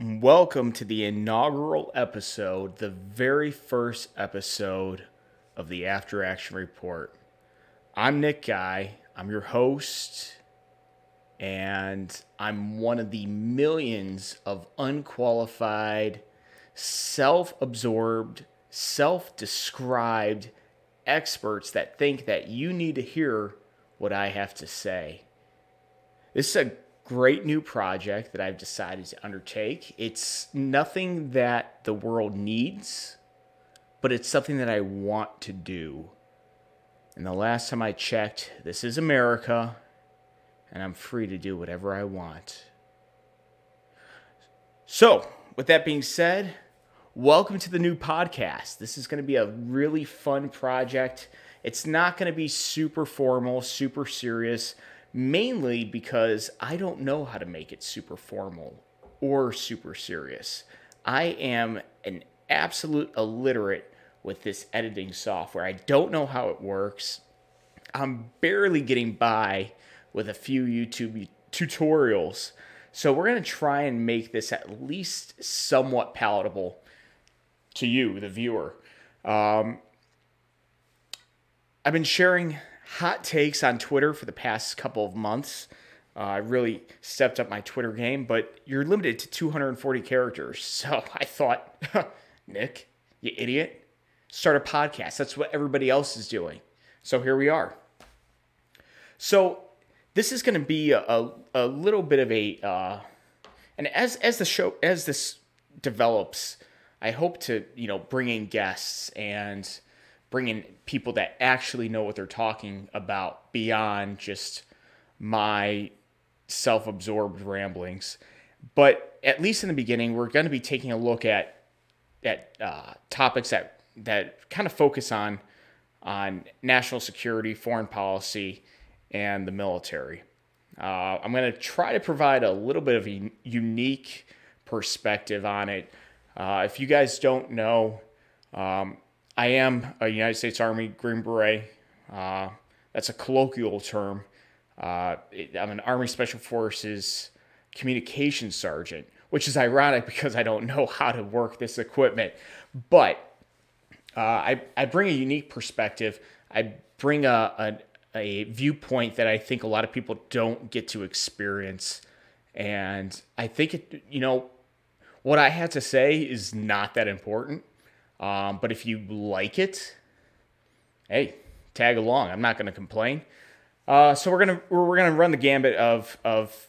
Welcome to the inaugural episode, the very first episode of the After Action Report. I'm Nick Guy, I'm your host, and I'm one of the millions of unqualified, self absorbed, self described experts that think that you need to hear what I have to say. This is a great new project that I've decided to undertake. It's nothing that the world needs, but it's something that I want to do. And the last time I checked, this is America, and I'm free to do whatever I want. So, with that being said, welcome to the new podcast. This is going to be a really fun project. It's not going to be super formal, super serious mainly because I don't know how to make it super formal or super serious. I am an absolute illiterate with this editing software. I don't know how it works. I'm barely getting by with a few YouTube tutorials. So we're going to try and make this at least somewhat palatable to you, the viewer. Um, I've been sharing hot takes on Twitter for the past couple of months. Uh, I really stepped up my Twitter game, but you're limited to 240 characters. So I thought, Nick, you idiot, start a podcast. That's what everybody else is doing. So here we are. So this is going to be a, a, a, little bit of a, uh, and as as the show as this develops, I hope to you know bring in guests and bringing people that actually know what they're talking about beyond just my self absorbed ramblings. But at least in the beginning, we're going to be taking a look at at uh, topics that that kind of focus on on national security, foreign policy, and the military. Uh, I'm going to try to provide a little bit of a unique perspective on it. Uh, if you guys don't know, um, I am a United States Army Green Beret. Uh, that's a colloquial term. Uh, it, I'm an Army Special Forces communications sergeant, which is ironic because I don't know how to work this equipment. But uh, I, I bring a unique perspective. I bring a, a, a viewpoint that I think a lot of people don't get to experience. And I think it, you know, what I had to say is not that important. Um, but if you like it, hey, tag along. I'm not going to complain. Uh, so we're gonna we're gonna run the gambit of of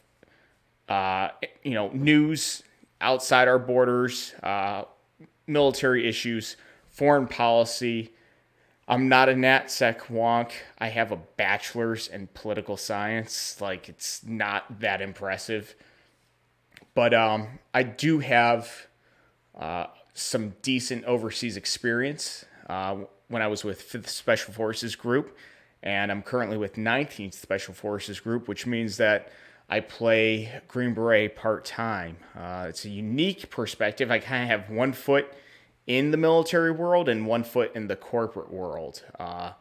uh, you know news outside our borders, uh, military issues, foreign policy. I'm not a NatSec wonk. I have a bachelor's in political science. Like it's not that impressive, but um, I do have uh, some decent overseas experience uh, when I was with 5th Special Forces Group, and I'm currently with 19th Special Forces Group, which means that I play Green Beret part time. Uh, it's a unique perspective. I kind of have one foot in the military world and one foot in the corporate world. Uh,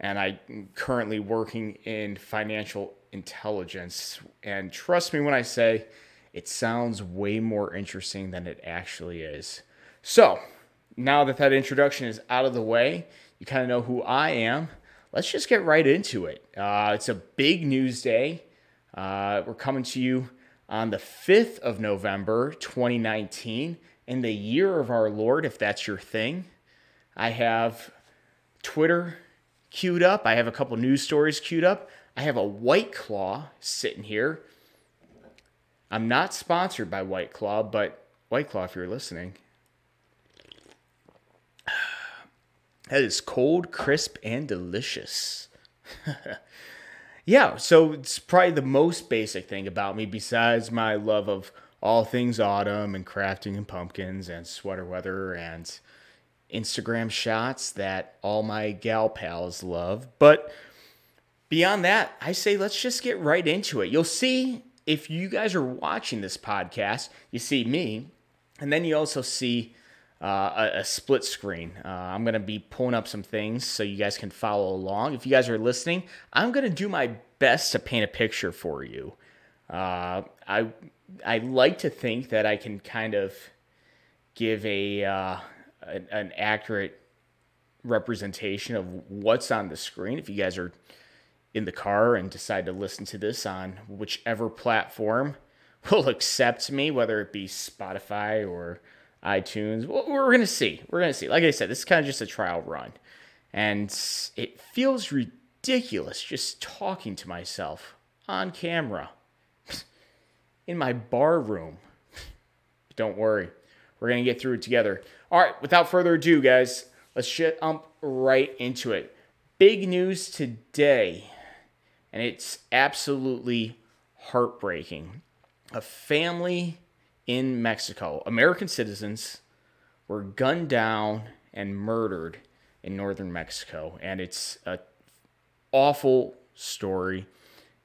and I'm currently working in financial intelligence. And trust me when I say, it sounds way more interesting than it actually is. So, now that that introduction is out of the way, you kind of know who I am. Let's just get right into it. Uh, it's a big news day. Uh, we're coming to you on the 5th of November, 2019, in the year of our Lord, if that's your thing. I have Twitter queued up. I have a couple news stories queued up. I have a White Claw sitting here I'm not sponsored by White Claw, but White Claw, if you're listening, that is cold, crisp, and delicious. yeah, so it's probably the most basic thing about me besides my love of all things autumn and crafting and pumpkins and sweater weather and Instagram shots that all my gal pals love. But beyond that, I say let's just get right into it. You'll see if you guys are watching this podcast, you see me, and then you also see uh, a, a, split screen. Uh, I'm going to be pulling up some things so you guys can follow along. If you guys are listening, I'm going to do my best to paint a picture for you. Uh, I I like to think that I can kind of give a uh, an, an accurate representation of what's on the screen. If you guys are in the car and decide to listen to this on whichever platform will accept me, whether it be Spotify or iTunes, we're gonna see. We're gonna see. Like I said, this is kind of just a trial run, and it feels ridiculous just talking to myself on camera in my bar room. Don't worry, we're gonna get through it together. All right, without further ado, guys, let's jump right into it. Big news today, and it's absolutely heartbreaking. A family in Mexico, American citizens, were gunned down and murdered in northern Mexico, and it's a awful story.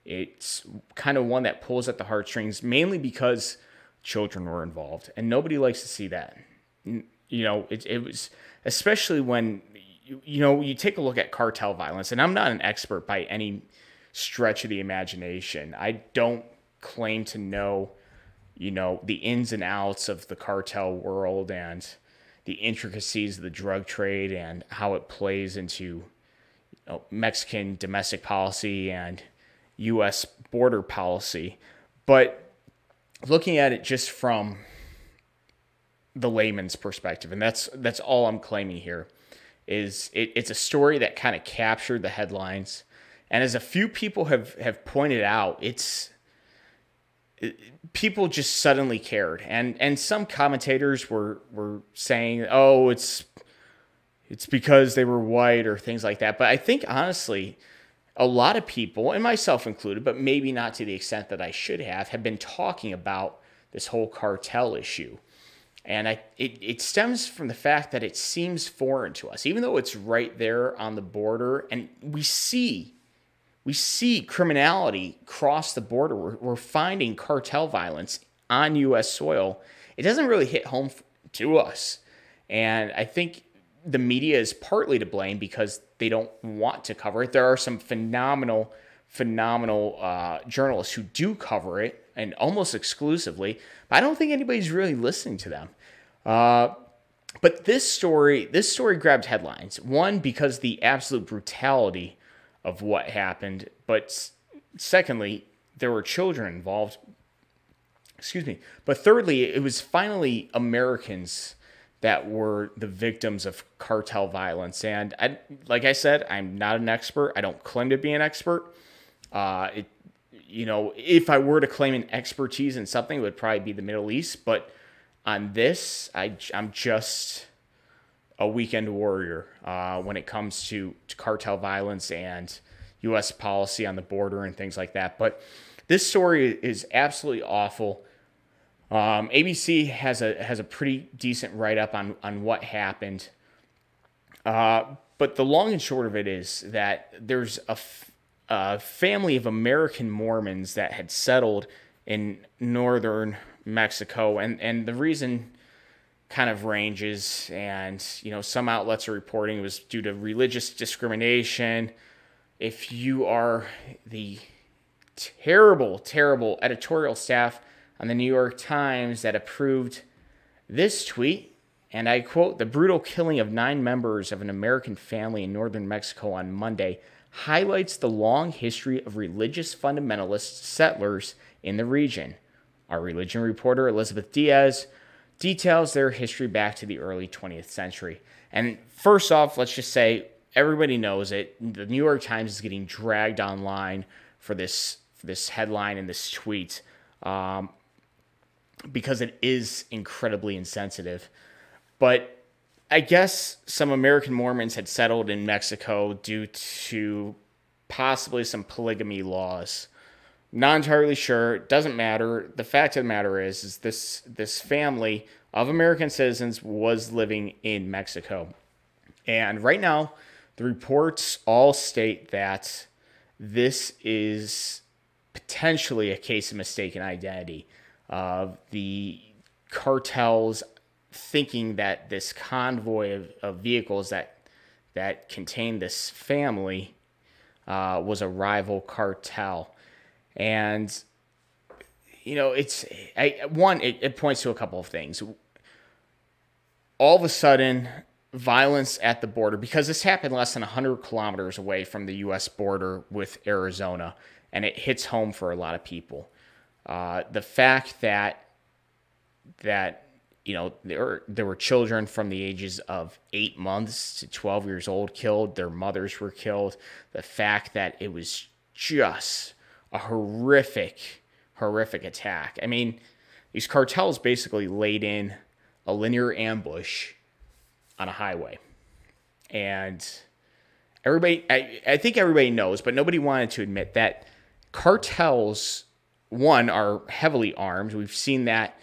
It's kind of one that pulls at the heartstrings, mainly because children were involved, and nobody likes to see that. You know, it, it was especially when you, you know you take a look at cartel violence, and I'm not an expert by any stretch of the imagination. I don't claim to know, you know, the ins and outs of the cartel world and the intricacies of the drug trade and how it plays into you know, Mexican domestic policy and U.S. border policy. But looking at it just from the layman's perspective, and that's that's all I'm claiming here, is it, it's a story that kind of captured the headlines, and as a few people have have pointed out, it's it, people just suddenly cared, and and some commentators were were saying, oh, it's it's because they were white or things like that, but I think honestly a lot of people, and myself included, but maybe not to the extent that I should have, have been talking about this whole cartel issue. And I, it, it stems from the fact that it seems foreign to us, even though it's right there on the border. And we see, we see criminality cross the border. We're, we're finding cartel violence on U.S. soil. It doesn't really hit home to us. And I think the media is partly to blame because they don't want to cover it. There are some phenomenal, phenomenal uh, journalists who do cover it and almost exclusively, but I don't think anybody's really listening to them. Uh, but this story, this story grabbed headlines. One because the absolute brutality of what happened, but secondly, there were children involved. Excuse me. But thirdly, it was finally Americans that were the victims of cartel violence. And I, like I said, I'm not an expert. I don't claim to be an expert. Uh, it, you know, if I were to claim an expertise in something, it would probably be the Middle East. But on this, I, I'm just a weekend warrior uh, when it comes to, to cartel violence and U.S. policy on the border and things like that. But this story is absolutely awful. Um, ABC has a has a pretty decent write up on on what happened. Uh, but the long and short of it is that there's a, f- a family of American Mormons that had settled in northern Mexico, and and the reason kind of ranges, and you know some outlets are reporting it was due to religious discrimination. If you are the terrible, terrible editorial staff on the New York Times that approved this tweet. And I quote The brutal killing of nine members of an American family in northern Mexico on Monday highlights the long history of religious fundamentalist settlers in the region. Our religion reporter, Elizabeth Diaz, details their history back to the early 20th century. And first off, let's just say everybody knows it. The New York Times is getting dragged online for this for this headline and this tweet. Um, because it is incredibly insensitive. But I guess some American Mormons had settled in Mexico due to possibly some polygamy laws. Not entirely sure. Doesn't matter. The fact of the matter is, is this this family of American citizens was living in Mexico, and right now, the reports all state that this is potentially a case of mistaken identity of the cartels thinking that this convoy of, of vehicles that that contained this family uh, was a rival cartel, and you know, it's I, one. It, it points to a couple of things. All of a sudden, violence at the border because this happened less than 100 kilometers away from the U.S. border with Arizona, and it hits home for a lot of people. Uh, the fact that that you know there there were children from the ages of eight months to 12 years old killed, their mothers were killed. The fact that it was just a horrific, horrific attack. I mean, these cartels basically laid in a linear ambush on a highway. And everybody, I, I think everybody knows, but nobody wanted to admit that cartels, one, are heavily armed. We've seen that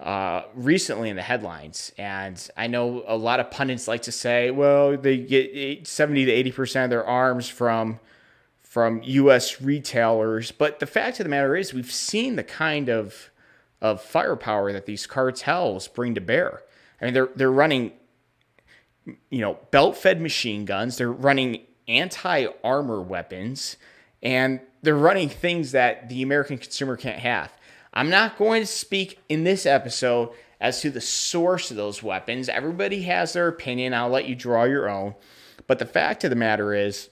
uh, recently in the headlines. And I know a lot of pundits like to say, well, they get 70 to 80% of their arms from from US retailers, but the fact of the matter is we've seen the kind of of firepower that these cartels bring to bear. I mean, they're they're running you know, belt-fed machine guns, they're running anti-armor weapons, and they're running things that the American consumer can't have. I'm not going to speak in this episode as to the source of those weapons. Everybody has their opinion. I'll let you draw your own. But the fact of the matter is,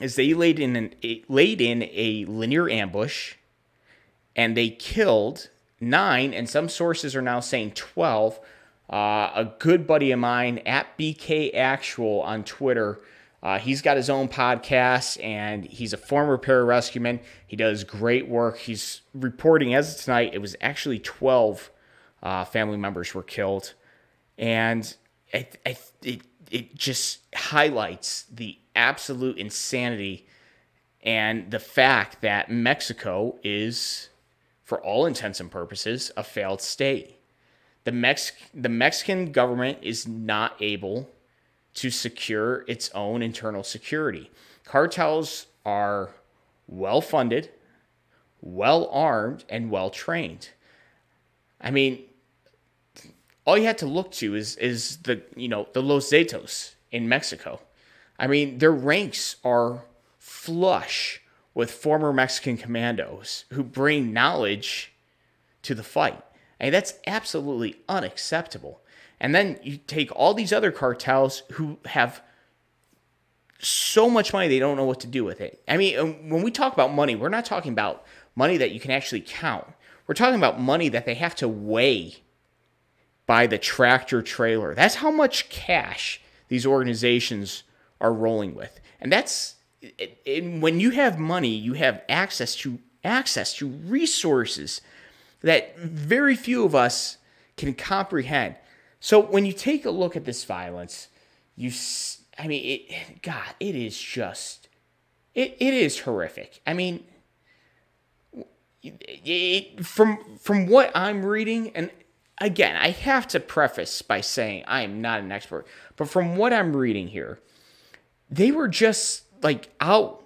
is they laid in an, laid in a linear ambush, and they killed nine, and some sources are now saying twelve. Uh, a good buddy of mine at BK Actual on Twitter uh, he's got his own podcast and he's a former pararescueman. He does great work. He's reporting as of tonight, it was actually 12 uh, family members were killed. And it, it, it just highlights the absolute insanity and the fact that Mexico is, for all intents and purposes, a failed state. The, Mex- the Mexican government is not able to secure its own internal security. Cartels are well funded, well armed, and well trained. I mean, all you had to look to is is the you know the Los Zetas in Mexico. I mean, their ranks are flush with former Mexican commandos who bring knowledge to the fight. I mean, that's absolutely unacceptable. And then you take all these other cartels who have so much money they don't know what to do with it. I mean, um, when we talk about money, we're not talking about money that you can actually count. We're talking about money that they have to weigh by the tractor trailer. That's how much cash these organizations are rolling with. And that's and when you have money, you have access to access to resources that very few of us can comprehend. So when you take a look at this violence, you, I mean, it, God, it is just, it, it is horrific. I mean, it, from from what I'm reading, and again, I have to preface by saying I am not an expert, but from what I'm reading here, they were just like out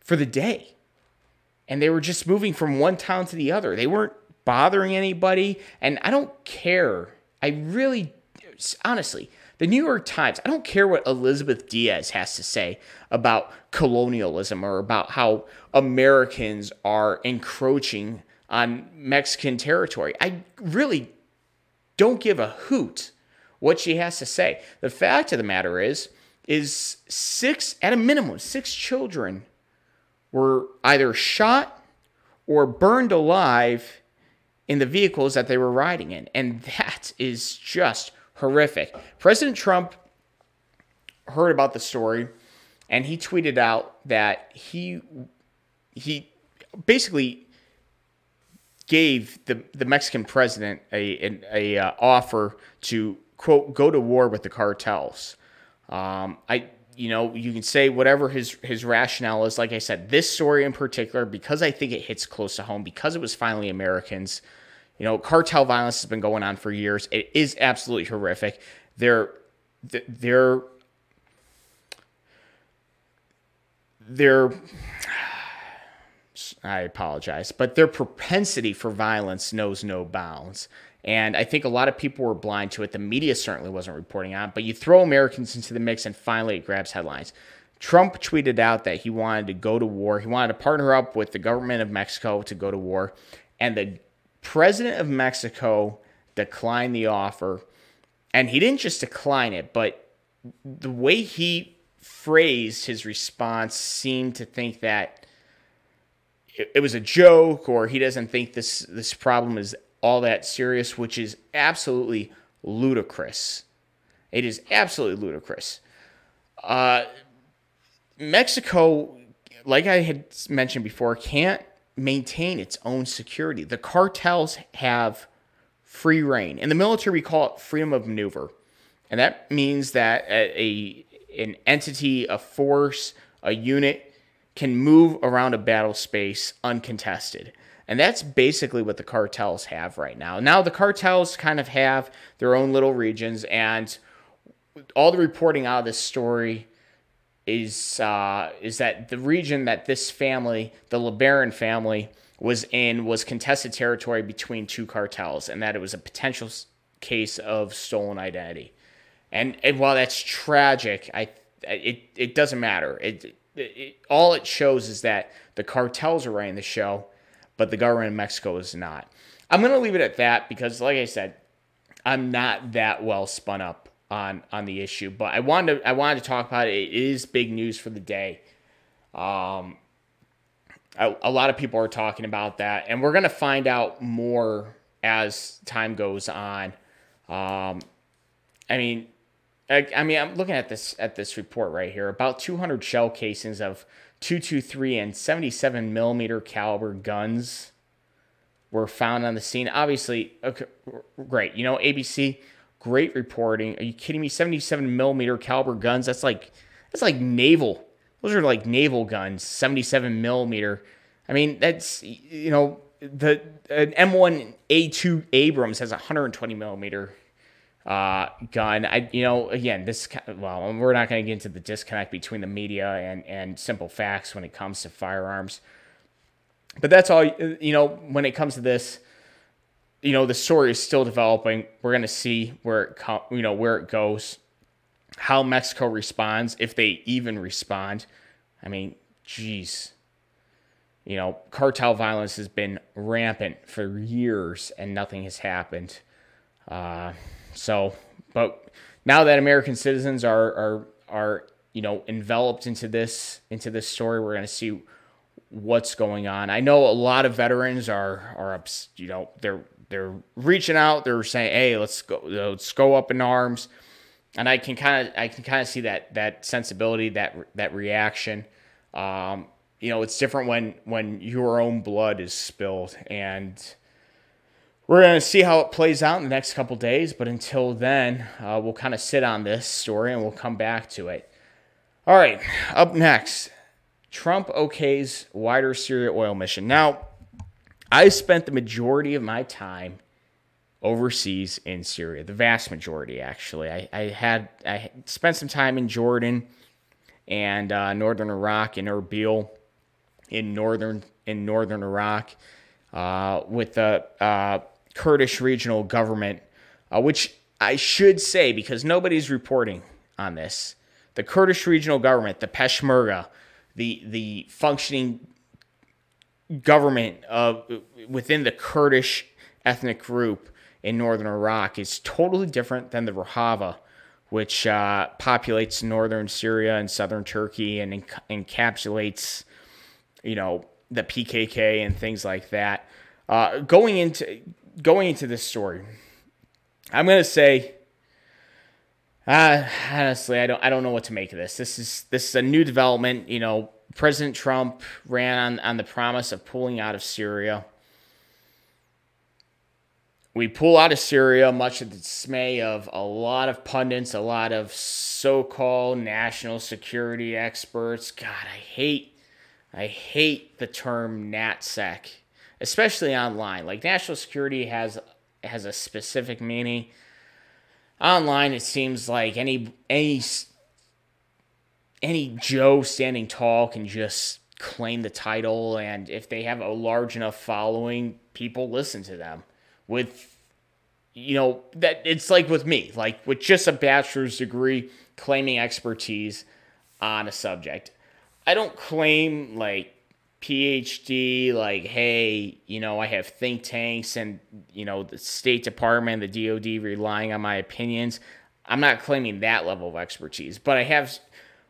for the day, and they were just moving from one town to the other. They weren't bothering anybody, and I don't care. I really, honestly, the New York Times, I don't care what Elizabeth Diaz has to say about colonialism or about how Americans are encroaching on Mexican territory. I really don't give a hoot what she has to say. The fact of the matter is, is six, at a minimum, six children were either shot or burned alive in the vehicles that they were riding in. And that is just horrific. President Trump heard about the story and he tweeted out that he he basically gave the, the Mexican president a, a, a uh, offer to quote go to war with the cartels. Um, I you know you can say whatever his his rationale is. Like I said, this story in particular because I think it hits close to home because it was finally Americans. You know, cartel violence has been going on for years. It is absolutely horrific. They're they're they're I apologize, but their propensity for violence knows no bounds. And I think a lot of people were blind to it. The media certainly wasn't reporting on it, but you throw Americans into the mix and finally it grabs headlines. Trump tweeted out that he wanted to go to war. He wanted to partner up with the government of Mexico to go to war. and the president of Mexico declined the offer. And he didn't just decline it, but the way he phrased his response seemed to think that it, was a joke or he doesn't think this this problem is all that serious, which is absolutely ludicrous. It is absolutely ludicrous. Uh, Mexico, like I had mentioned before, can't maintain its own security. The cartels have free reign. In the military, we call it freedom of maneuver. And that means that a, an entity, a force, a unit can move around a battle space uncontested. And that's basically what the cartels have right now. Now, the cartels kind of have their own little regions, and all the reporting out of this story is uh, is that the region that this family, the LeBaron family, was in was contested territory between two cartels, and that it was a potential case of stolen identity. And, and while that's tragic, I it it doesn't matter. It, it, all it shows is that the cartels are running the show, but the government of Mexico is not. I'm gonna leave it at that because, like I said, I'm not that well spun up on on the issue, but I wanted to, I wanted to talk about it. It is big news for the day. Um, a, a lot of people are talking about that, and we're gonna find out more as time goes on. Um, I mean, I, I mean, I'm looking at this at this report right here. About 200 shell casings of 223 and 77 millimeter caliber guns were found on the scene. Obviously, okay, great. You know, ABC Great reporting. Are you kidding me? 77 millimeter caliber guns. That's like that's like naval. Those are like naval guns. 77 millimeter. I mean, that's you know the an M1A2 Abrams has 120 millimeter uh, gun. I you know again this well we're not going to get into the disconnect between the media and and simple facts when it comes to firearms. But that's all you know when it comes to this you know the story is still developing. We're gonna see where it com- you know where it goes, how Mexico responds if they even respond. I mean, geez, you know, cartel violence has been rampant for years and nothing has happened. Uh, so, but now that American citizens are are are you know enveloped into this into this story, we're gonna see what's going on. I know a lot of veterans are are you know they're they're reaching out. They're saying, "Hey, let's go, let's go up in arms." And I can kind of I can kind of see that that sensibility, that that reaction. Um, you know, it's different when when your own blood is spilled, and we're gonna see how it plays out in the next couple days. But until then, uh, we'll kind of sit on this story and we'll come back to it. All right, up next, Trump okays wider Syria oil mission. Now, I spent the majority of my time overseas in Syria, the vast majority actually. I, I had I spent some time in Jordan and uh, northern Iraq in Erbil, in northern in northern Iraq, uh, with the uh, Kurdish regional government, uh, which I should say because nobody's reporting on this. The Kurdish regional government, the Peshmerga, the the functioning government of within the Kurdish ethnic group in northern Iraq is totally different than the Rojava, which uh, populates northern Syria and southern Turkey and enc- encapsulates, you know, the PKK and things like that. Uh, going into going into this story, I'm gonna say. Uh, honestly, I don't I don't know what to make of this. This is this is a new development. You know, President Trump ran on, on the promise of pulling out of Syria. We pull out of Syria, much to the dismay of a lot of pundits, a lot of so called national security experts. God, I hate, I hate the term NatSec, especially online. Like national security has has a specific meaning. Online, it seems like any any any Joe standing tall can just claim the title, and if they have a large enough following, people listen to them. With you know that it's like with me, like with just a bachelor's degree, claiming expertise on a subject. I don't claim like PhD, like, hey, you know, I have think tanks and, you know, the State Department, the DOD relying on my opinions. I'm not claiming that level of expertise, but I have,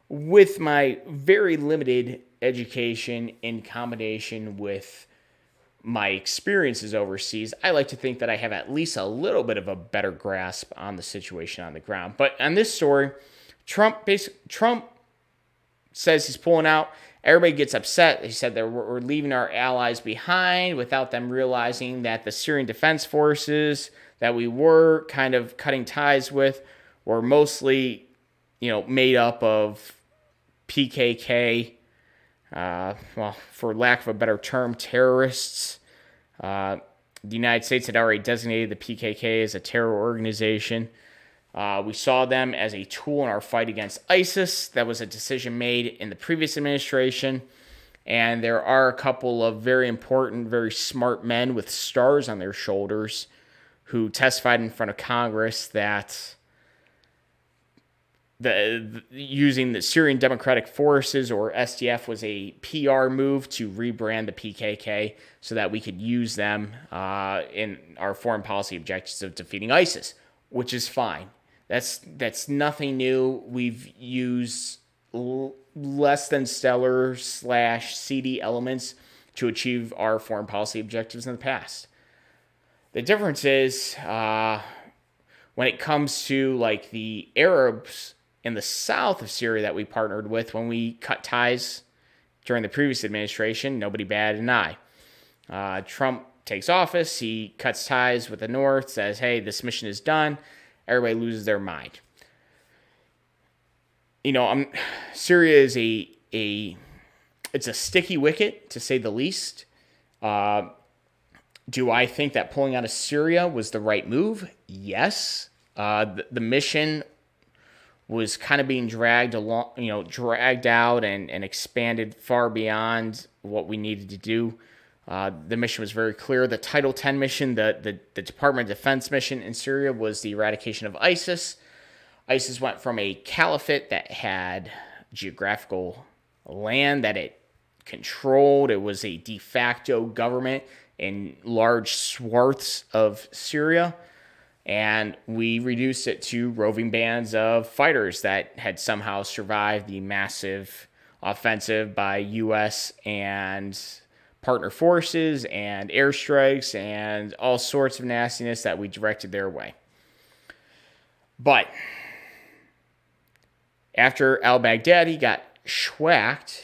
with my very limited education in combination with my experiences overseas, I like to think that I have at least a little bit of a better grasp on the situation on the ground. But on this story, Trump basic Trump says he's pulling out. Everybody gets upset. He said that we're leaving our allies behind without them realizing that the Syrian defense forces that we were kind of cutting ties with were mostly, you know, made up of PKK, uh, well, for lack of a better term, terrorists. Uh, the United States had already designated the PKK as a terror organization. Uh, we saw them as a tool in our fight against ISIS. That was a decision made in the previous administration. And there are a couple of very important, very smart men with stars on their shoulders who testified in front of Congress that the, the, using the Syrian Democratic Forces or SDF was a PR move to rebrand the PKK so that we could use them uh, in our foreign policy objectives of defeating ISIS, which is fine. That's that's nothing new. We've used l- less than stellar slash seedy elements to achieve our foreign policy objectives in the past. The difference is uh, when it comes to like the Arabs in the south of Syria that we partnered with when we cut ties during the previous administration, nobody batted an eye. Uh, Trump takes office, he cuts ties with the north, says, hey, this mission is done everybody loses their mind. You know, I'm Syria is a a it's a sticky wicket to say the least. Uh, do I think that pulling out of Syria was the right move? Yes. Uh, the, the, mission was kind of being dragged along, you know, dragged out and, and expanded far beyond what we needed to do. Uh, the mission was very clear. The Title 10 mission, the, the, the Department of Defense mission in Syria, was the eradication of ISIS. ISIS went from a caliphate that had geographical land that it controlled, it was a de facto government in large swaths of Syria. And we reduced it to roving bands of fighters that had somehow survived the massive offensive by U.S. and partner forces and airstrikes and all sorts of nastiness that we directed their way. But after al Baghdadi got schwacked,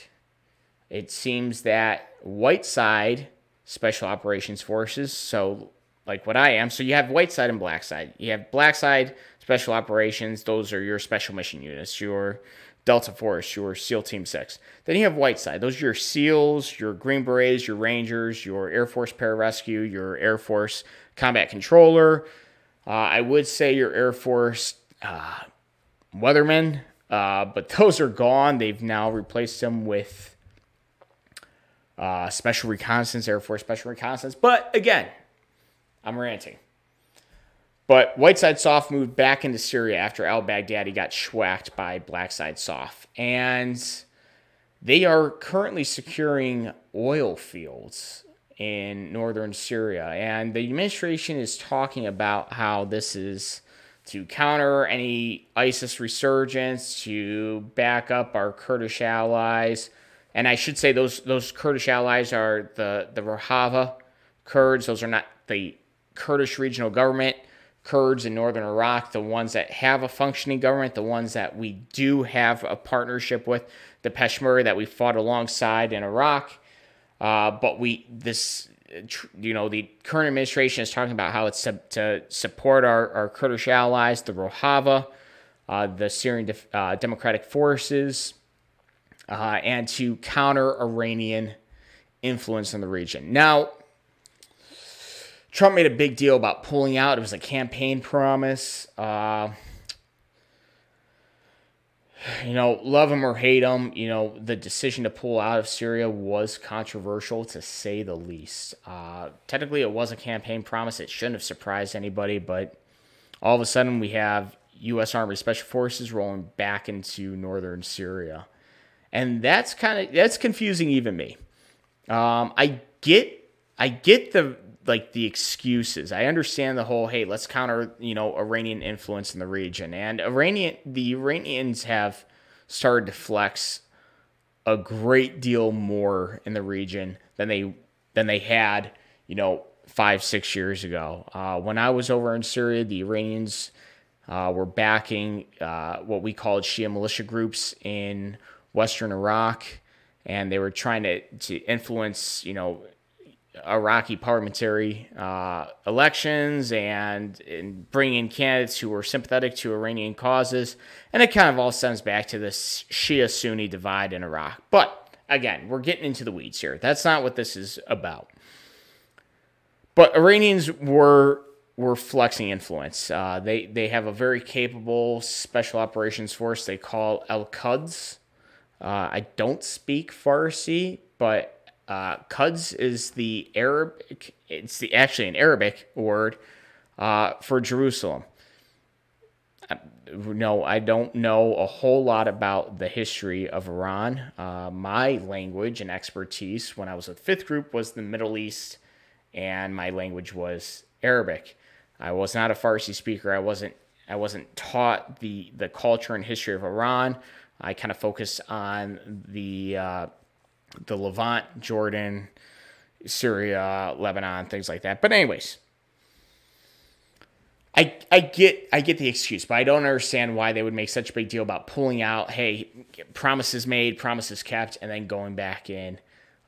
it seems that white side special operations forces, so like what I am, so you have white side and black side. You have black side special operations, those are your special mission units, your Delta Force, your SEAL Team 6. Then you have Whiteside. Those are your SEALs, your Green Berets, your Rangers, your Air Force Pararescue, your Air Force Combat Controller. Uh, I would say your Air Force uh, Weathermen, uh, but those are gone. They've now replaced them with uh, Special Reconnaissance, Air Force Special Reconnaissance. But again, I'm ranting. But Whiteside Soft moved back into Syria after al Baghdadi got schwacked by Blackside Soft. And they are currently securing oil fields in northern Syria. And the administration is talking about how this is to counter any ISIS resurgence, to back up our Kurdish allies. And I should say those those Kurdish allies are the, the Rojava Kurds. Those are not the Kurdish regional government. Kurds in northern Iraq, the ones that have a functioning government, the ones that we do have a partnership with, the Peshmerga that we fought alongside in Iraq. Uh, but we this you know the current administration is talking about how it's to, to support our, our Kurdish allies, the Rojava, uh, the Syrian uh, Democratic Forces, uh, and to counter Iranian influence in the region. Now, Trump made a big deal about pulling out. It was a campaign promise. Uh, you know, love him or hate him, you know, the decision to pull out of Syria was controversial to say the least. Uh, technically, it was a campaign promise. It shouldn't have surprised anybody, but all of a sudden we have U.S. Army Special Forces rolling back into northern Syria. And that's kind of, that's confusing even me. Um, I get, I get the like the excuses. I understand the whole, hey, let's counter, you know, Iranian influence in the region, and Iranian, the Iranians have started to flex a great deal more in the region than they than they had, you know, five six years ago. Uh, when I was over in Syria, the Iranians uh, were backing uh, what we called Shia militia groups in western Iraq, and they were trying to to influence, you know, Iraqi parliamentary uh, elections and, and bring in candidates who were sympathetic to Iranian causes. And it kind of all stems back to this Shia Sunni divide in Iraq. But again, we're getting into the weeds here. That's not what this is about. But Iranians were were flexing influence. Uh, they they have a very capable special operations force they call Al Quds. Uh, I don't speak Farsi, but uh, Quds is the Arabic. It's the actually an Arabic word uh, for Jerusalem. Uh, no, I don't know a whole lot about the history of Iran. Uh, my language and expertise when I was with fifth group was the Middle East, and my language was Arabic. I was not a Farsi speaker. I wasn't. I wasn't taught the the culture and history of Iran. I kind of focused on the uh, the Levant, Jordan, Syria, Lebanon, things like that. But anyways, I I get I get the excuse, but I don't understand why they would make such a big deal about pulling out. Hey, promises made, promises kept, and then going back in.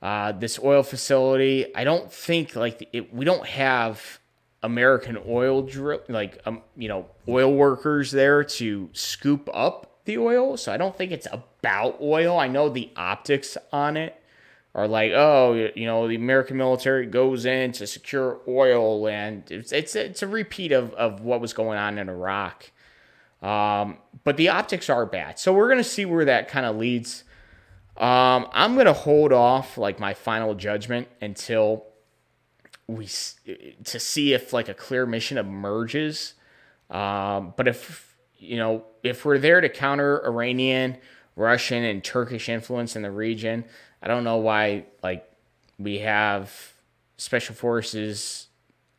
Uh, this oil facility, I don't think like it, we don't have American oil drill like um, you know oil workers there to scoop up the oil, so I don't think it's about oil. I know the optics on it are like, oh, you know, the American military goes in to secure oil, and it's it's it's a repeat of of what was going on in Iraq. Um, but the optics are bad, so we're gonna see where that kind of leads. Um, I'm gonna hold off like my final judgment until we to see if like a clear mission emerges. Um, but if you know if we're there to counter Iranian, Russian, and Turkish influence in the region, I don't know why like we have special forces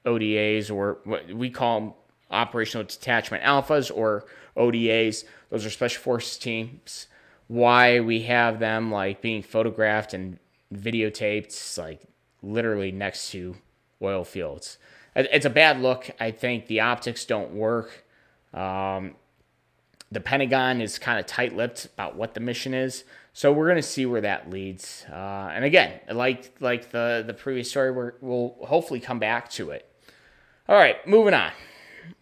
ODAs or what we call them operational detachment alphas or ODAs. Those are special forces teams. Why we have them like being photographed and videotaped like literally next to oil fields. It's a bad look. I think the optics don't work. Um, the Pentagon is kind of tight lipped about what the mission is. So we're going to see where that leads. Uh, and again, like like the, the previous story, we will hopefully come back to it. All right, moving on.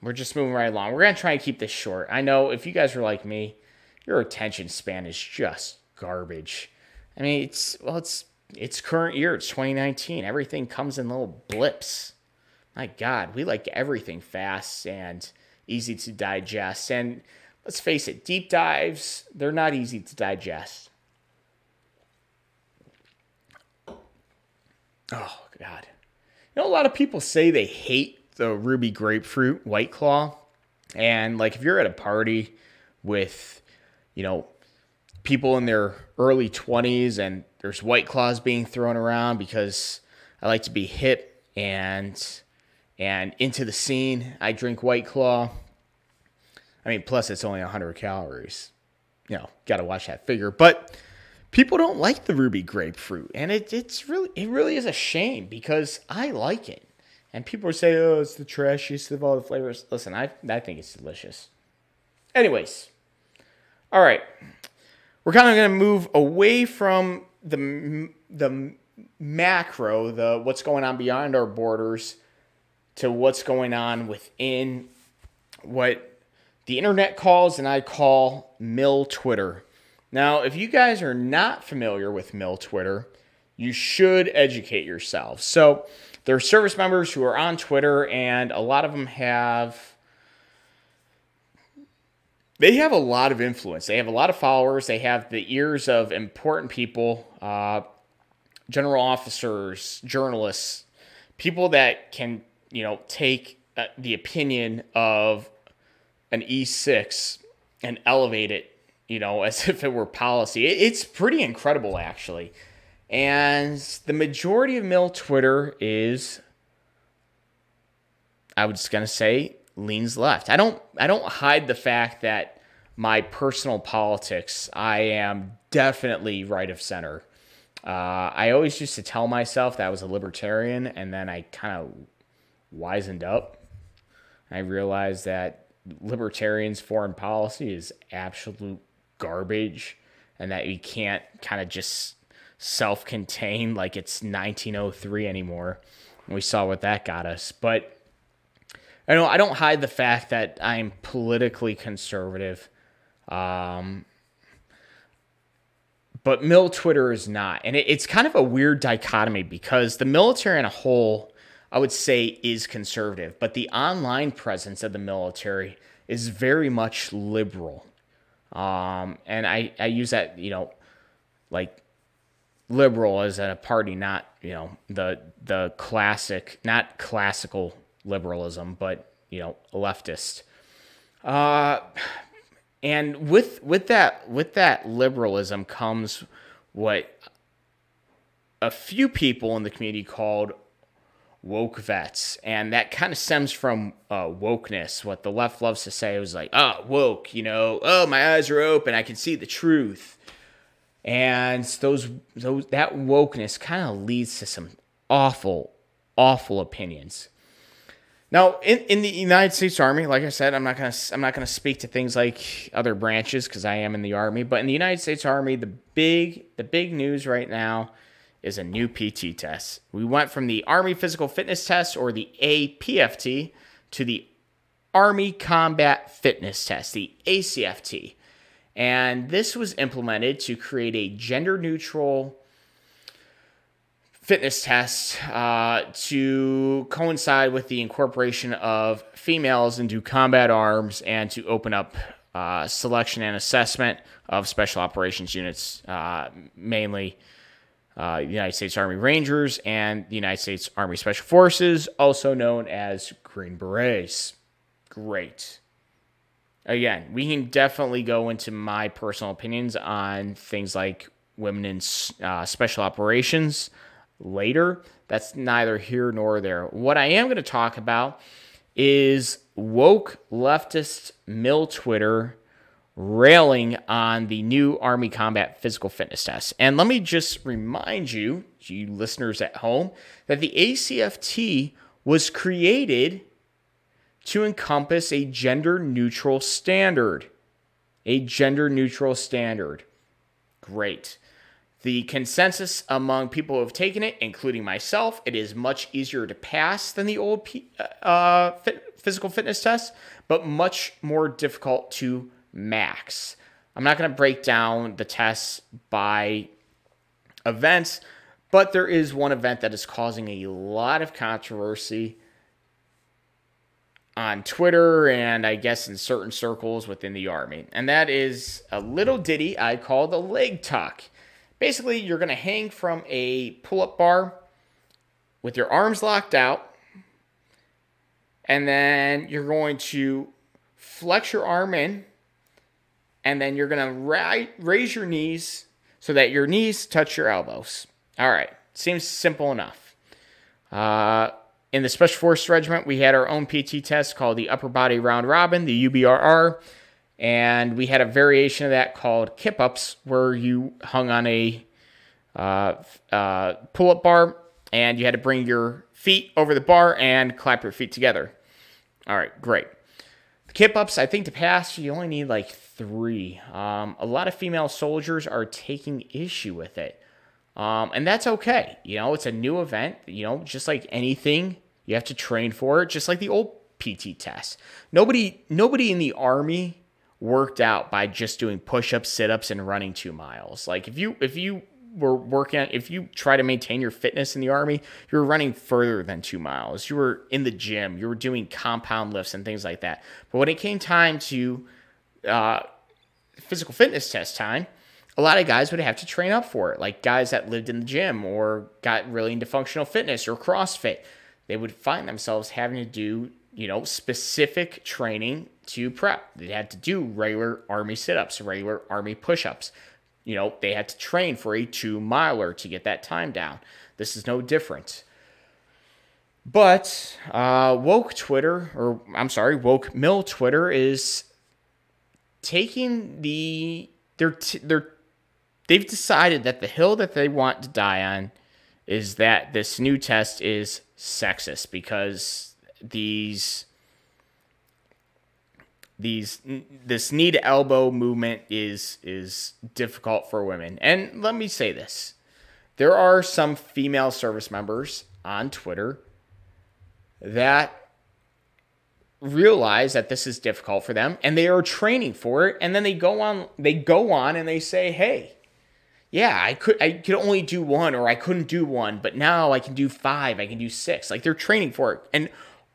We're just moving right along. We're going to try and keep this short. I know if you guys are like me, your attention span is just garbage. I mean, it's well, it's it's current year. It's 2019. Everything comes in little blips. My God, we like everything fast and easy to digest. And let's face it, deep dives, they're not easy to digest. Oh, God. You know, a lot of people say they hate the ruby grapefruit white claw. And, like, if you're at a party with, you know, people in their early 20s and there's white claws being thrown around because I like to be hip and and into the scene. I drink white claw. I mean, plus it's only 100 calories. You know, got to watch that figure. But people don't like the ruby grapefruit, and it, it's really it really is a shame because I like it. And people saying, "Oh, it's the trashiest of all the flavors." Listen, I I think it's delicious. Anyways, all right, we're kind of going to move away from the the macro, the what's going on beyond our borders, to what's going on within what the internet calls and I call Mil Twitter. Now, if you guys are not familiar with Mil Twitter, you should educate yourselves. So, there are service members who are on Twitter, and a lot of them have they have a lot of influence. They have a lot of followers. They have the ears of important people, uh, general officers, journalists, people that can you know take uh, the opinion of an E6 and elevate it, you know, as if it were policy. It's pretty incredible, actually. And the majority of mil Twitter is, I was gonna say, leans left. I don't I don't hide the fact that my personal politics, I am definitely right of center. Uh, I always used to tell myself that I was a libertarian, and then I kind of wisened up. I realized that libertarians' foreign policy is absolute garbage, and that you can't kind of just self contain like it's 1903 anymore. We saw what that got us. But I know I don't hide the fact that I'm politically conservative. Um, but mil Twitter is not. And it, it's kind of a weird dichotomy because the military in a whole, I would say, is conservative, but the online presence of the military is very much liberal. Um, and I, I use that, you know, like liberal as a party, not, you know, the the classic, not classical liberalism, but, you know, leftist. Uh and with with that with that liberalism comes what a few people in the community called woke vets. And that kind of stems from uh, wokeness. What the left loves to say was like oh woke you know? Oh my eyes are open. I can see the truth. And those those that wokeness kind of leads to some awful awful opinions. Now, in, in the United States Army, like I said, I'm not gonna I'm not gonna speak to things like other branches because I am in the Army. But in the United States Army, the big the big news right now is a new PT test. We went from the Army Physical Fitness Test or the APFT to the Army Combat Fitness Test, the ACFT. And this was implemented to create a gender neutral fitness test uh, to coincide with the incorporation of females into combat arms and to open up uh, selection and assessment of special operations units, uh, mainly uh, United States Army Rangers and the United States Army Special Forces, also known as Green Berets. Great. Again, we can definitely go into my personal opinions on things like women in uh, special operations later. That's neither here nor there. What I am going to talk about is woke leftist mil Twitter railing on the new Army Combat Physical Fitness Test. And let me just remind you, you listeners at home, that the ACFT was created to encompass a gender neutral standard. A gender neutral standard. Great. The consensus among people who have taken it, including myself, it is much easier to pass than the old uh, physical fitness test, but much more difficult to max. I'm not going to break down the tests by events, but there is one event that is causing a lot of controversy on Twitter and I guess in certain circles within the Army. And that is a little ditty I call the leg tuck. Basically, you're going to hang from a pull up bar with your arms locked out, and then you're going to flex your arm in, and then you're ra- raise your knees so that your knees touch your elbows. All right, seems simple enough. Uh, in the Special Forces Regiment, we had our own PT test called the Upper Body Round Robin, the UBRR. And we had a variation of that called kip ups, where you hung on a uh, uh, pull up bar and you had to bring your feet over the bar and clap your feet together. All right, great. Kip ups, I think to pass, you only need like three. Um, a lot of female soldiers are taking issue with it. Um, and that's okay. You know, it's a new event. You know, just like anything, you have to train for it, just like the old PT test. Nobody, nobody in the army worked out by just doing push-ups, sit-ups, and running two miles. Like if you if you were working if you try to maintain your fitness in the army, you were running further than two miles. You were in the gym, you were doing compound lifts and things like that. But when it came time to uh, physical fitness test time, a lot of guys would have to train up for it. Like guys that lived in the gym or got really into functional fitness or CrossFit, they would find themselves having to do you know, specific training to prep. They had to do regular army sit ups, regular army push ups, you know, they had to train for a two miler to get that time down. This is no different. But uh, woke Twitter, or I'm sorry, woke mil Twitter is taking the they're they're they've decided that the hill that they want to die on is that this new test is sexist because these these this knee to elbow movement is is difficult for women. And let me say this. There are some female service members on Twitter that realize that this is difficult for them and they are training for it and then they go on they go on and they say, "Hey, yeah, I could I could only do one or I couldn't do one, but now I can do 5, I can do 6." Like they're training for it. And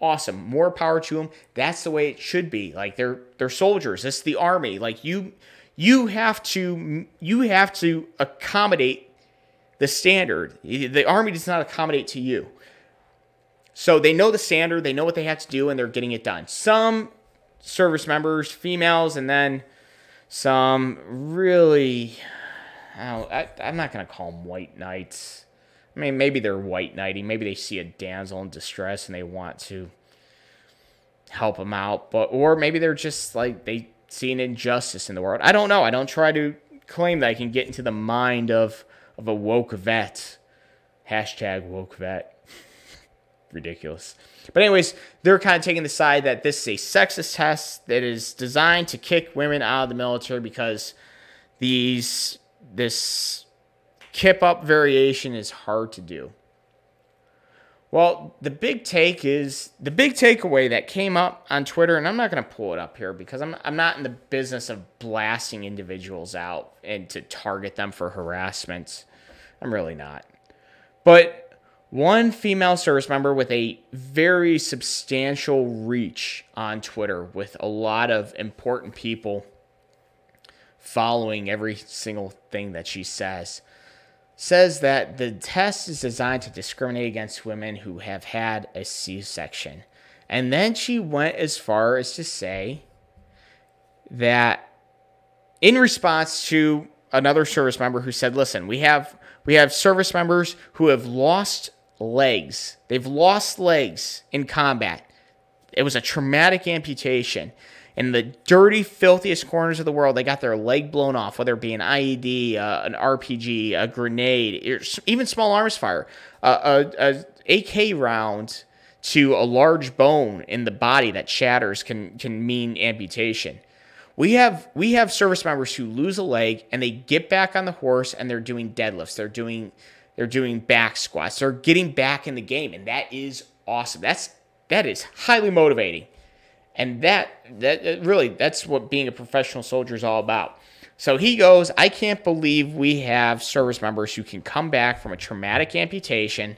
awesome. More power to them. That's the way it should be. Like they're they're soldiers. It's the army. Like you you have to you have to accommodate the standard. The army does not accommodate to you. So they know the standard, they know what they have to do, and they're getting it done. Some service members, females, and then some really, I, am not going to call them white knights. I mean, maybe they're white knighting. Maybe they see a damsel in distress and they want to help them out. But or maybe they're just like they see an injustice in the world. I don't know. I don't try to claim that I can get into the mind of of a woke vet. Hashtag woke vet ridiculous. But anyways, they're kind of taking the side that this is a sexist test that is designed to kick women out of the military because these this kip up variation is hard to do. Well, the big take is the big takeaway that came up on Twitter, and I'm not going to pull it up here because I'm, I'm not in the business of blasting individuals out and to target them for harassment. I'm really not. But one female service member with a very substantial reach on Twitter with a lot of important people following every single thing that she says says that the test is designed to discriminate against women who have had a C-section. And then she went as far as to say that in response to another service member who said, "Listen, we have we have service members who have lost legs. They've lost legs in combat. It was a traumatic amputation. In the dirty, filthiest corners of the world, they got their leg blown off, whether it be an IED, uh, an RPG, a grenade, even small arms fire, uh, a, a AK round to a large bone in the body that shatters can can mean amputation. We have we have service members who lose a leg and they get back on the horse and they're doing deadlifts. They're doing they're doing back squats. They're getting back in the game, and that is awesome. That's that is highly motivating, and that that really that's what being a professional soldier is all about. So he goes, I can't believe we have service members who can come back from a traumatic amputation,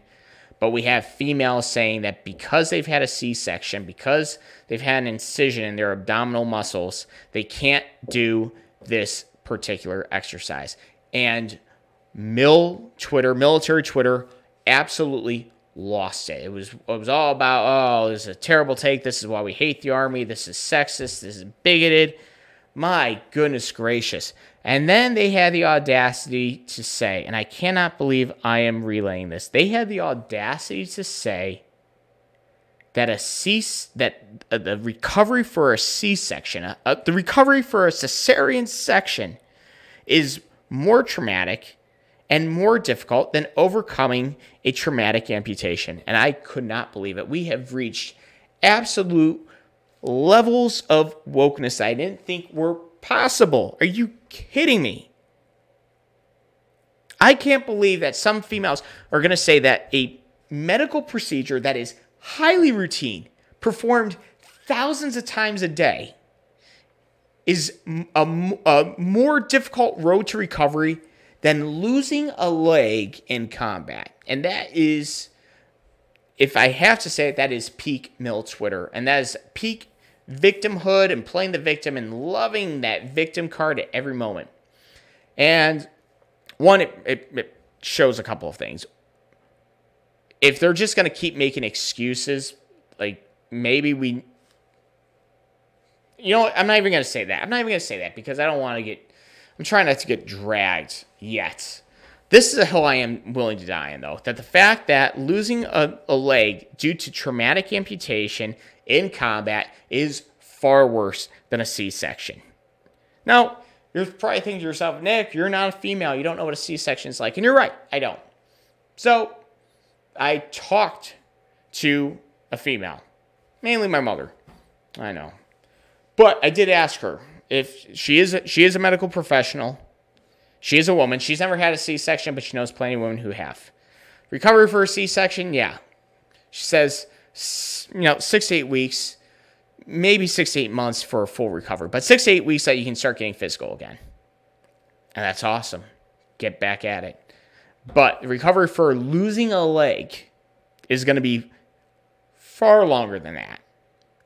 but we have females saying that because they've had a C section, because they've had an incision in their abdominal muscles, they can't do this particular exercise. And Mil Twitter, military Twitter, absolutely lost it. It was it was all about oh, this is a terrible take. This is why we hate the army. This is sexist. This is bigoted. My goodness gracious. And then they had the audacity to say, and I cannot believe I am relaying this. They had the audacity to say that a C that uh, the recovery for a C-section, uh, uh, the recovery for a cesarean section is more traumatic and more difficult than overcoming a traumatic amputation. And I could not believe it. We have reached absolute levels of wokeness I didn't think were possible. Are you kidding me? I can't believe that some females are going to say that a medical procedure that is highly routine, performed thousands of times a day, is a, a more difficult road to recovery than losing a leg in combat. And that is, if I have to say it, that is peak mil Twitter. And that is peak victimhood and playing the victim and loving that victim card at every moment. And one, it, it, it shows a couple of things. If they're just going to keep making excuses, like maybe we you know, I'm not even going to say that. I'm not even going to say that because I don't want to get I'm trying not to get dragged yet. This is a hill I am willing to die on, though. That the fact that losing a, a leg due to traumatic amputation in combat is far worse than a C section. Now, you're probably thinking to yourself, Nick, you're not a female. You don't know what a C section is like. And you're right, I don't. So I talked to a female, mainly my mother. I know. But I did ask her if she is a, she is a medical professional. She is a woman. She's never had a C-section, but she knows plenty of women who have. Recovery for a C-section, yeah. She says, you know, six to eight weeks, maybe six to eight months for a full recovery, but six to eight weeks that you can start getting physical again. And that's awesome. Get back at it. But recovery for losing a leg is going to be far longer than that.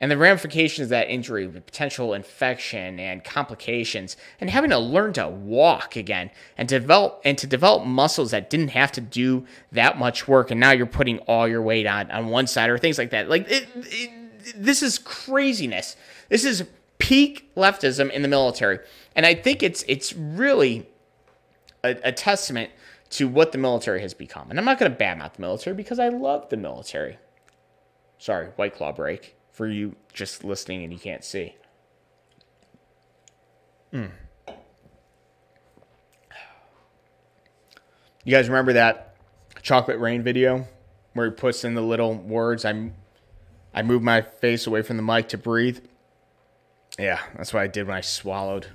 And the ramifications of that injury, with potential infection and complications, and having to learn to walk again and develop and to develop muscles that didn't have to do that much work, and now you're putting all your weight on on one side or things like that. Like it, it, this is craziness. This is peak leftism in the military, and I think it's it's really a, a testament to what the military has become. And I'm not going to badmouth the military because I love the military. Sorry, White Claw break for you just listening and you can't see. Mm. You guys remember that chocolate rain video where he puts in the little words I I move my face away from the mic to breathe? Yeah, that's what I did when I swallowed.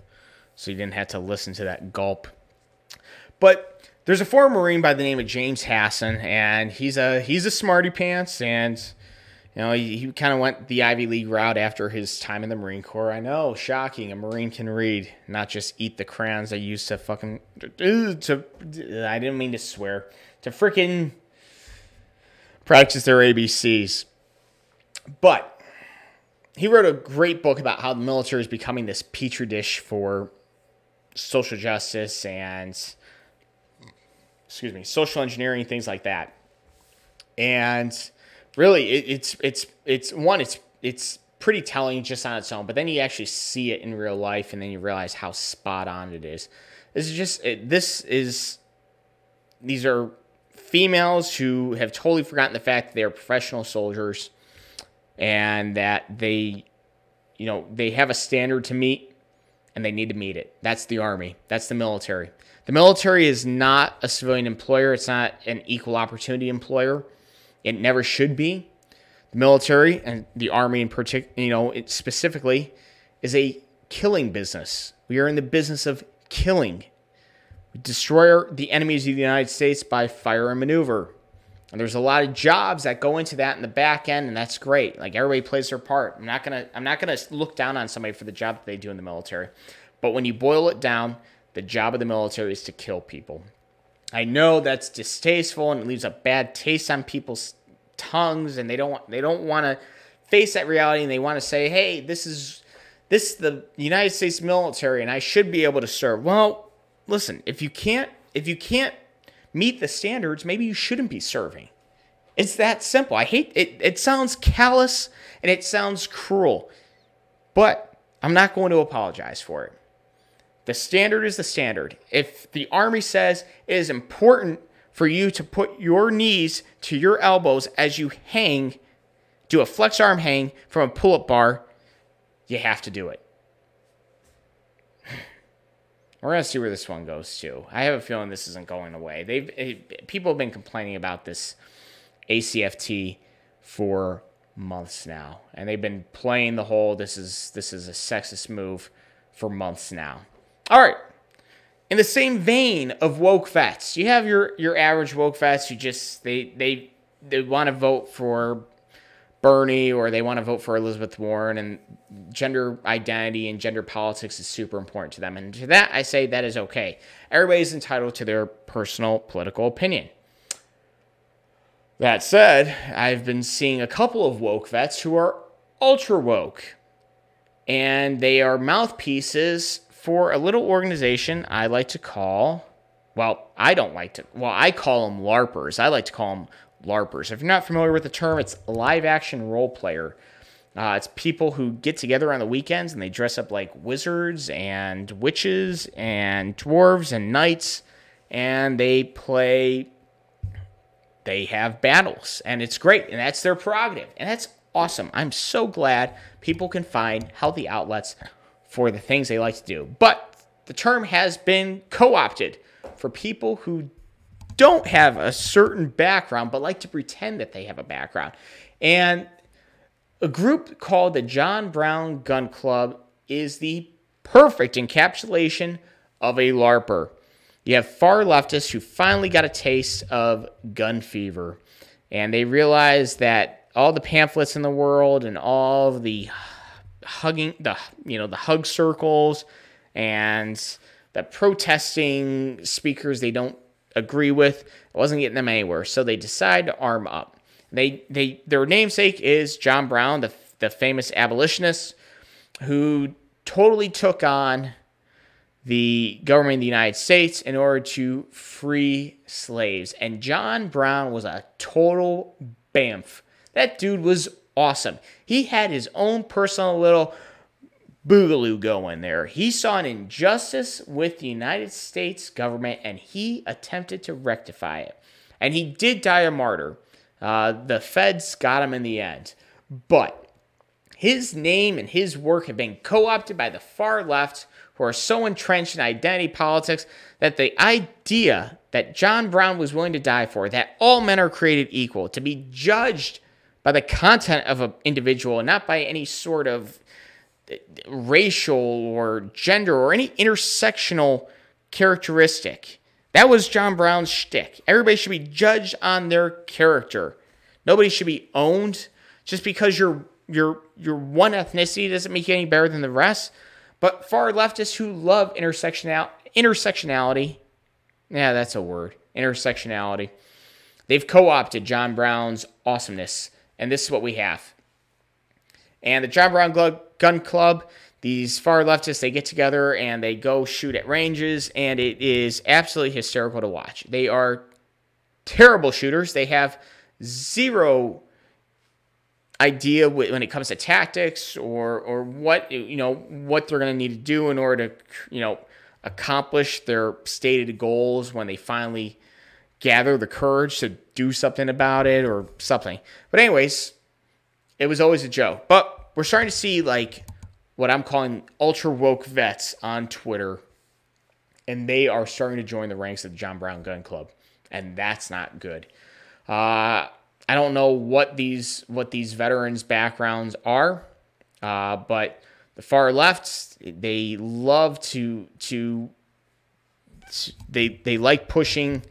So you didn't have to listen to that gulp. But there's a former Marine by the name of James Hasson, and he's a he's a smarty pants, and you know he, he kind of went the Ivy League route after his time in the Marine Corps. I know, shocking. A Marine can read, not just eat the crayons I used to fucking to. I didn't mean to swear to freaking practice their ABCs, but he wrote a great book about how the military is becoming this petri dish for social justice and excuse me, social engineering, things like that. And really, it, it's it's it's one, it's it's pretty telling just on its own, but then you actually see it in real life, and then you realize how spot on it is. This is just it, this is these are females who have totally forgotten the fact that they are professional soldiers and that they you know they have a standard to meet and they need to meet it that's the army that's the military the military is not a civilian employer, it's not an equal opportunity employer. It never should be. The military and the army in particular, you know, it specifically is a killing business. We are in the business of killing. We destroy the enemies of the United States by fire and maneuver. And there's a lot of jobs that go into that in the back end, and that's great. Like everybody plays their part. I'm not gonna I'm not gonna look down on somebody for the job that they do in the military. But when you boil it down, the job of the military is to kill people. I know that's distasteful and it leaves a bad taste on people's tongues, and they don't want, they don't want to face that reality, and they want to say, "Hey, this is this is the United States military, and I should be able to serve." Well, listen, if you can't if you can't meet the standards, maybe you shouldn't be serving. It's that simple. I hate it. It sounds callous and it sounds cruel, but I'm not going to apologize for it. The standard is the standard. If the Army says it is important for you to put your knees to your elbows as you hang, do a flex arm hang from a pull up bar, you have to do it. We're gonna see where this one goes to. I have a feeling this isn't going away. They've it, people have been complaining about this ACFT for months now, and they've been playing the whole this is this is a sexist move for months now. All right. In the same vein of woke vets, you have your your average woke vets who just they they they want to vote for Bernie or they want to vote for Elizabeth Warren and gender identity and gender politics is super important to them. And to that I say that is okay. Everybody's entitled to their personal political opinion. That said, I've been seeing a couple of woke vets who are ultra woke. And they are mouthpieces for a little organization I like to call, well, I don't like to, well, I call them LARPers. I like to call them LARPers. If you're not familiar with the term, it's live action role player. Uh, it's people who get together on the weekends and they dress up like wizards and witches and dwarves and knights and they play they have battles and it's great and that's their prerogative and that's awesome i'm so glad people can find healthy outlets for the things they like to do. But the term has been co-opted for people who don't have a certain background but like to pretend that they have a background. And a group called the john brown gun club is the perfect encapsulation of a larper. You have far leftists who finally got a taste of gun fever, and they realize that all the pamphlets in the world and all the hugging, the you know the hug circles, and the protesting speakers they don't agree with it wasn't getting them anywhere. So they decide to arm up. They they their namesake is John Brown, the the famous abolitionist, who totally took on the government of the United States in order to free slaves. And John Brown was a total bamf. That dude was awesome. He had his own personal little boogaloo going there. He saw an injustice with the United States government and he attempted to rectify it. And he did die a martyr. Uh, the feds got him in the end. But his name and his work have been co opted by the far left who are so entrenched in identity politics that the idea that John Brown was willing to die for, that all men are created equal, to be judged by the content of an individual not by any sort of uh, racial or gender or any intersectional characteristic. That was John Brown's shtick. Everybody should be judged on their character. Nobody should be owned just because you're you're you're one ethnicity doesn't make you any better than the rest. But far leftists who love intersectional intersectionality, yeah, that's a word, intersectionality. They've co-opted John Brown's awesomeness, and this is what we have. And the John Brown Gun Club, these far leftists, they get together and they go shoot at ranges, and it is absolutely hysterical to watch. They are terrible shooters. They have zero idea when it comes to tactics or or what you know what they're going to need to do in order to you know accomplish their stated goals when they finally gather the courage to do something about it or something. But anyways, it was always a joke. But we're starting to see like what I'm calling ultra woke vets on Twitter and they are starting to join the ranks of the John Brown Gun Club and that's not good. Uh I don't know what these what these veterans' backgrounds are, uh, but the far left they love to to they they like pushing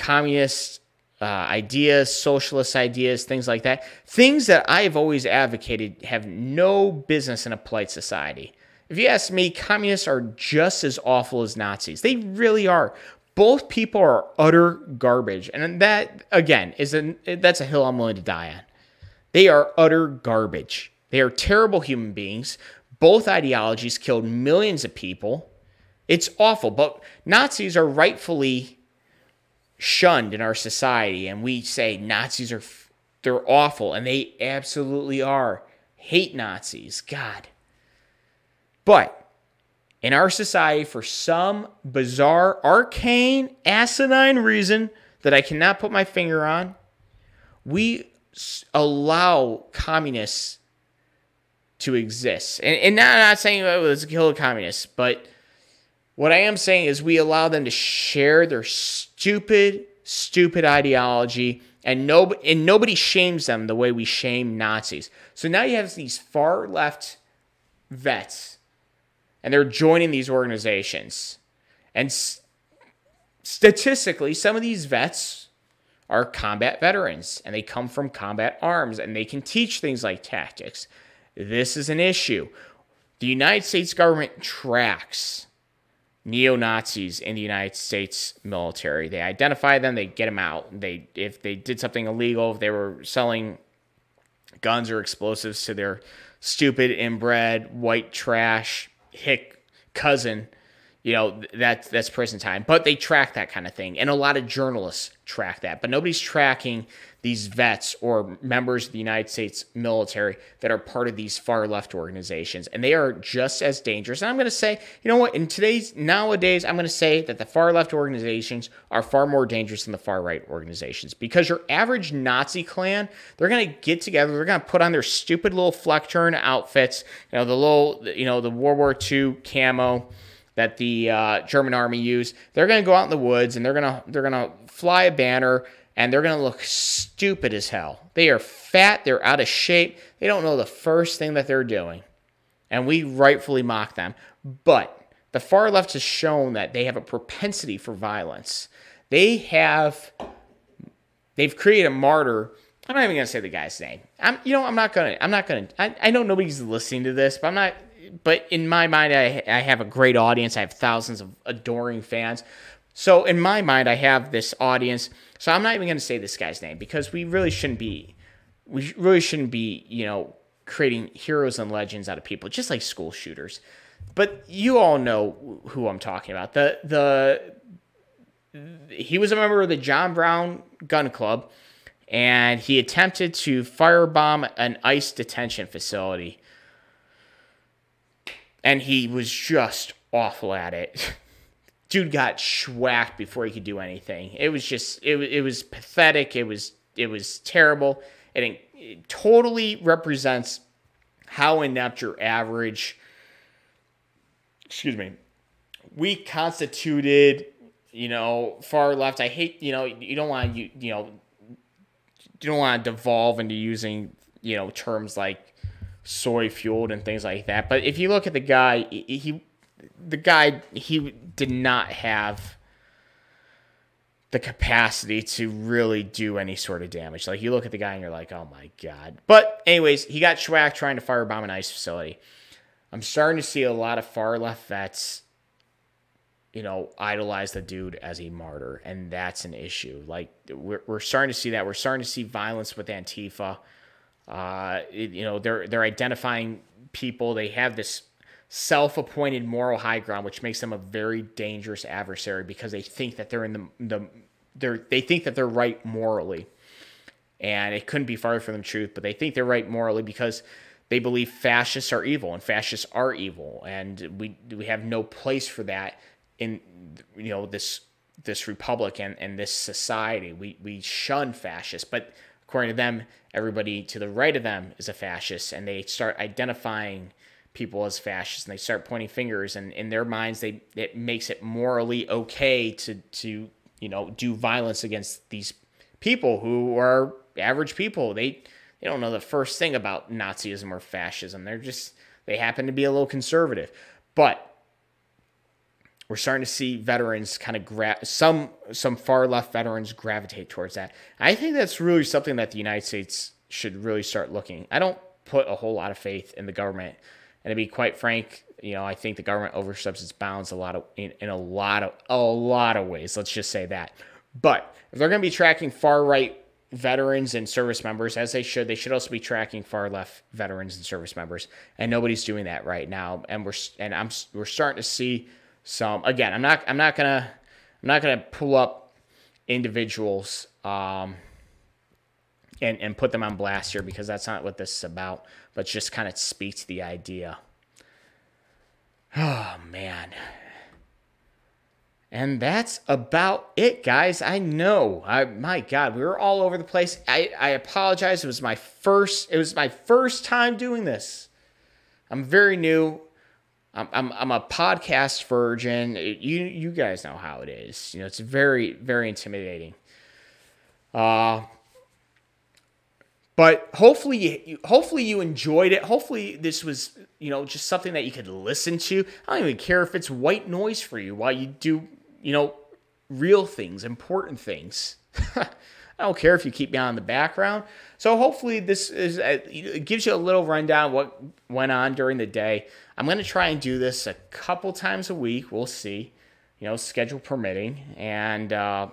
communist uh, ideas, socialist ideas, things like that. Things that I've always advocated have no business in a polite society. If you ask me, communists are just as awful as Nazis. They really are both people are utter garbage. And that again is a that's a hill I'm willing to die on. They are utter garbage. They are terrible human beings. Both ideologies killed millions of people. It's awful, but Nazis are rightfully shunned in our society and we say Nazis are they're awful and they absolutely are. Hate Nazis. God. But in our society for some bizarre, arcane, asinine reason that I cannot put my finger on, we allow communists to exist. And, and not, not saying oh, let's kill the communists, but what I am saying is we allow them to share their stupid, stupid ideology, and, no, and nobody shames them the way we shame Nazis. So now you have these far left vets and they're joining these organizations. And statistically, some of these vets are combat veterans and they come from combat arms and they can teach things like tactics. This is an issue. The United States government tracks neo Nazis in the United States military. They identify them, they get them out. They if they did something illegal, if they were selling guns or explosives to their stupid inbred white trash hick cousin you know that's that's prison time. But they track that kind of thing and a lot of journalists track that. But nobody's tracking these vets or members of the united states military that are part of these far left organizations and they are just as dangerous. And i'm going to say you know what in today's nowadays i'm going to say that the far left organizations are far more dangerous than the far right organizations. Because your average nazi clan they're going to get together they're going to put on their stupid little fleck outfits you know the little you know the world war ii camo that the uh, German army used. They're going to go out in the woods and they're going to they're going to fly a banner and they're going to look stupid as hell. They are fat, they're out of shape. They don't know the first thing that they're doing. And we rightfully mock them. But the far left has shown that they have a propensity for violence. They have they've created a martyr. I'm not even gonna say the guy's name. I'm you know, I'm not gonna I'm not gonna I, I know nobody's listening to this, but I'm not but in my mind, I, I have a great audience. I have thousands of adoring fans. So in my mind, I have this audience. So I'm not even going to say this guy's name because we really shouldn't be, we really shouldn't be, you know, creating heroes and legends out of people, just like school shooters. But you all know who I'm talking about. The the he was a member of the John Brown Gun Club, and he attempted to firebomb an ICE detention facility and he was just awful at it. Dude got schwacked before he could do anything. It was just it, it was pathetic. It was it was terrible. And it, it totally represents how inept your average excuse me we constituted you know far left i hate you know you don't want you, you know you don't want to devolve into using you know terms like soy fueled and things like that. But if you look at the guy, he, the guy, he did not have the capacity to really do any sort of damage. Like you look at the guy and you're like, oh my god. But anyways, he got schwacked trying to firebomb an ice facility. I'm starting to see a lot of far left vets, you know, idolize the dude as a martyr, and that's an issue. Like we're we're starting to see that. We're starting to see violence with Antifa. Uh, it, you know, they're they're identifying people. They have this self-appointed moral high ground, which makes them a very dangerous adversary because they think that they're in the the they're they think that they're right morally, and it couldn't be farther from the truth. But they think they're right morally because they believe fascists are evil and fascists are evil, and we we have no place for that in you know this this republic and, and this society. We we shun fascists, but according to them, everybody to the right of them is a fascist, and they start identifying people as fascists, and they start pointing fingers, and in their minds, they it makes it morally okay to to you know do violence against these people who are average people. They they don't know the first thing about Nazism or fascism. They're just they happen to be a little conservative, but we're starting to see veterans kind of gra- some some far left veterans gravitate towards that. I think that's really something that the United States should really start looking. I don't put a whole lot of faith in the government, and to be quite frank, you know, I think the government oversteps its bounds a lot of in, in a lot of a lot of ways. Let's just say that. But if they're going to be tracking far right veterans and service members as they should, they should also be tracking far left veterans and service members, and nobody's doing that right now. And we're and I'm we're starting to see some again, I'm not I'm not gonna I'm not gonna pull up individuals um, and and put them on blast here because that's not what this is about. But just kind of speak to the idea. Oh man. And that's about it, guys. I know. I my God, we were all over the place. I, I apologize. It was my first. It was my first time doing this. I'm very new. I'm, I'm, I'm a podcast virgin. You you guys know how it is. You know, it's very very intimidating. Uh but hopefully you hopefully you enjoyed it. Hopefully this was, you know, just something that you could listen to. I don't even care if it's white noise for you while you do, you know, real things, important things. I don't care if you keep me on the background. So hopefully this is uh, it gives you a little rundown what went on during the day. I'm going to try and do this a couple times a week. We'll see, you know, schedule permitting. And uh,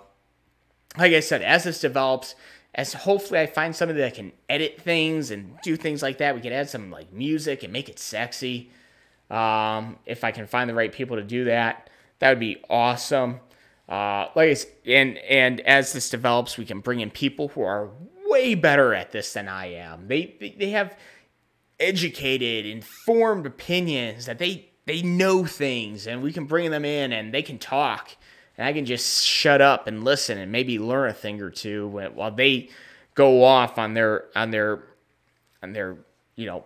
like I said, as this develops, as hopefully I find somebody that can edit things and do things like that, we can add some like music and make it sexy. Um, if I can find the right people to do that. that would be awesome. Uh, like and and as this develops, we can bring in people who are way better at this than I am. They they have educated, informed opinions that they they know things, and we can bring them in and they can talk, and I can just shut up and listen and maybe learn a thing or two while they go off on their on their on their you know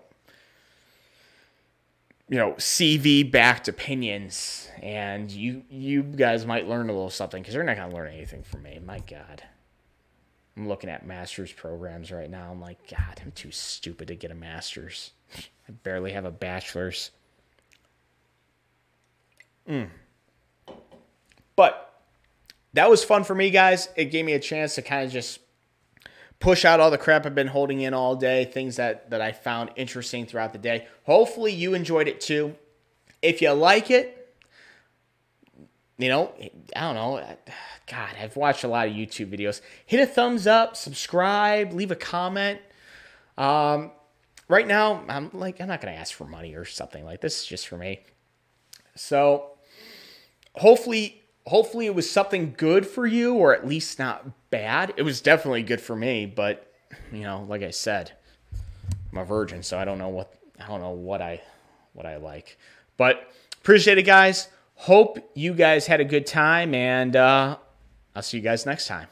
you know CV backed opinions, and you you guys might learn a little something because they're not gonna learn anything from me. My God. I'm looking at master's programs right now. I'm like, God, I'm too stupid to get a master's. I barely have a bachelor's. Mm. But that was fun for me, guys. It gave me a chance to kind of just push out all the crap I've been holding in all day, things that, that I found interesting throughout the day. Hopefully, you enjoyed it too. If you like it, you know, I don't know. God, I've watched a lot of YouTube videos. Hit a thumbs up, subscribe, leave a comment. Um, right now, I'm like, I'm not gonna ask for money or something like this. Is just for me. So, hopefully, hopefully it was something good for you, or at least not bad. It was definitely good for me, but you know, like I said, I'm a virgin, so I don't know what I don't know what I what I like. But appreciate it, guys. Hope you guys had a good time, and uh, I'll see you guys next time.